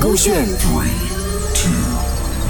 勾选 Three, two,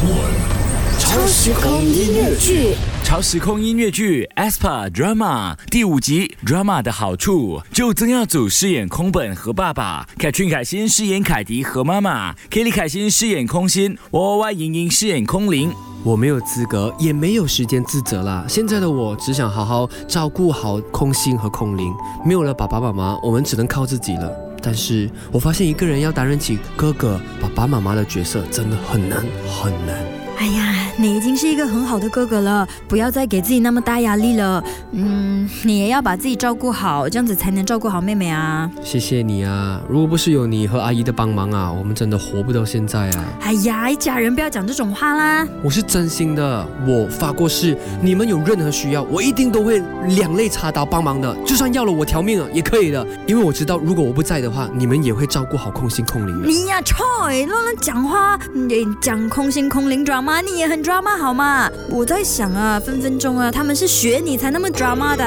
one. 超时空音乐剧。超时空音乐剧《aespa drama》第五集《drama 的好处》，就曾耀祖饰演空本和爸爸，凯俊凯欣饰演凯迪和妈妈，Kelly 凯欣饰演空心，，Y Y 莹莹饰演空灵。我没有资格，也没有时间自责啦。现在的我只想好好照顾好空心和空灵。没有了爸爸妈妈，我们只能靠自己了。但是我发现一个人要担任起哥哥、爸妈妈的角色，真的很难很难。哎呀，你已经是一个很好的哥哥了，不要再给自己那么大压力了。嗯，你也要把自己照顾好，这样子才能照顾好妹妹啊。谢谢你啊！如果不是有你和阿姨的帮忙啊，我们真的活不到现在啊！哎呀，一家人不要讲这种话啦。我是真心的，我发过誓，你们有任何需要，我一定都会两肋插刀帮忙的，就算要了我条命啊，也可以的。因为我知道，如果我不在的话，你们也会照顾好空心空灵的。你呀，臭，乱乱讲话，你讲空心空灵 drama，你也很 drama 好吗？我在想啊，分分钟啊，他们是学你才那么 drama 的。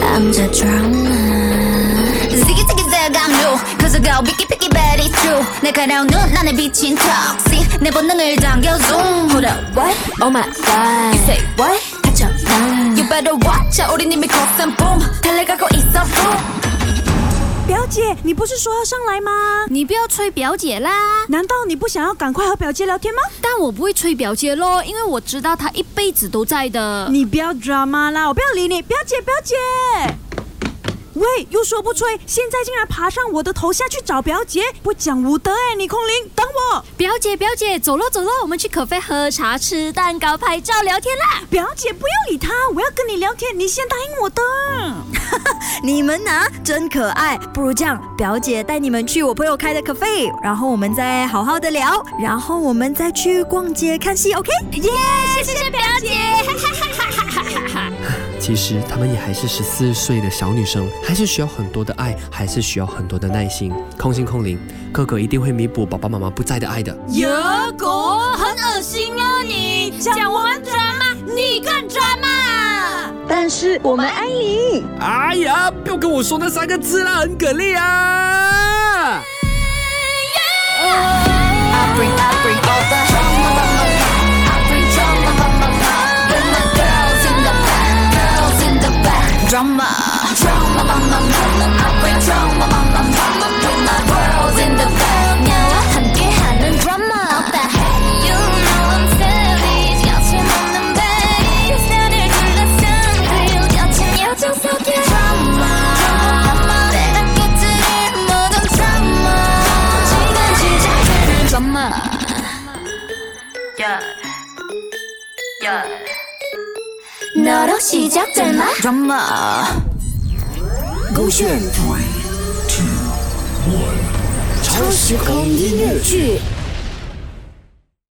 I'm the drama Ziggy ziggy zag I'm new 커져가 picky picky bad it's true 내 가려운 눈 안에 비친 toxic 내 본능을 당겨 zoom Hold up what? Oh my god You say what? 하죠 난 You better watch out 우린 이미 거센 boom 달려가고 있어 boom 表姐，你不是说要上来吗？你不要催表姐啦！难道你不想要赶快和表姐聊天吗？但我不会催表姐咯，因为我知道她一辈子都在的。你不要 drama 啦，我不要理你，表姐，表姐。喂，又说不吹，现在竟然爬上我的头下去找表姐，不讲武德哎！你空灵，等我。表姐，表姐，走了走了，我们去可啡喝茶、吃蛋糕、拍照、聊天啦！表姐，不要理他，我要跟你聊天，你先答应我的。你们呐、真可爱，不如这样，表姐带你们去我朋友开的 cafe，然后我们再好好的聊，然后我们再去逛街看戏，OK？耶、谢谢表姐！其实他们也还是十四岁的小女生，还是需要很多的爱，还是需要很多的耐心。空心空灵，哥哥一定会弥补爸爸妈妈不在的爱的。有狗，很恶心哦你！讲我们 drama，你更 drama。但是我们爱你。哎呀，不要跟我说那三个字啦，很给力啊！ yeah 너로 시작될 마 drama 勾选 Three, two, one. 超时空音乐剧。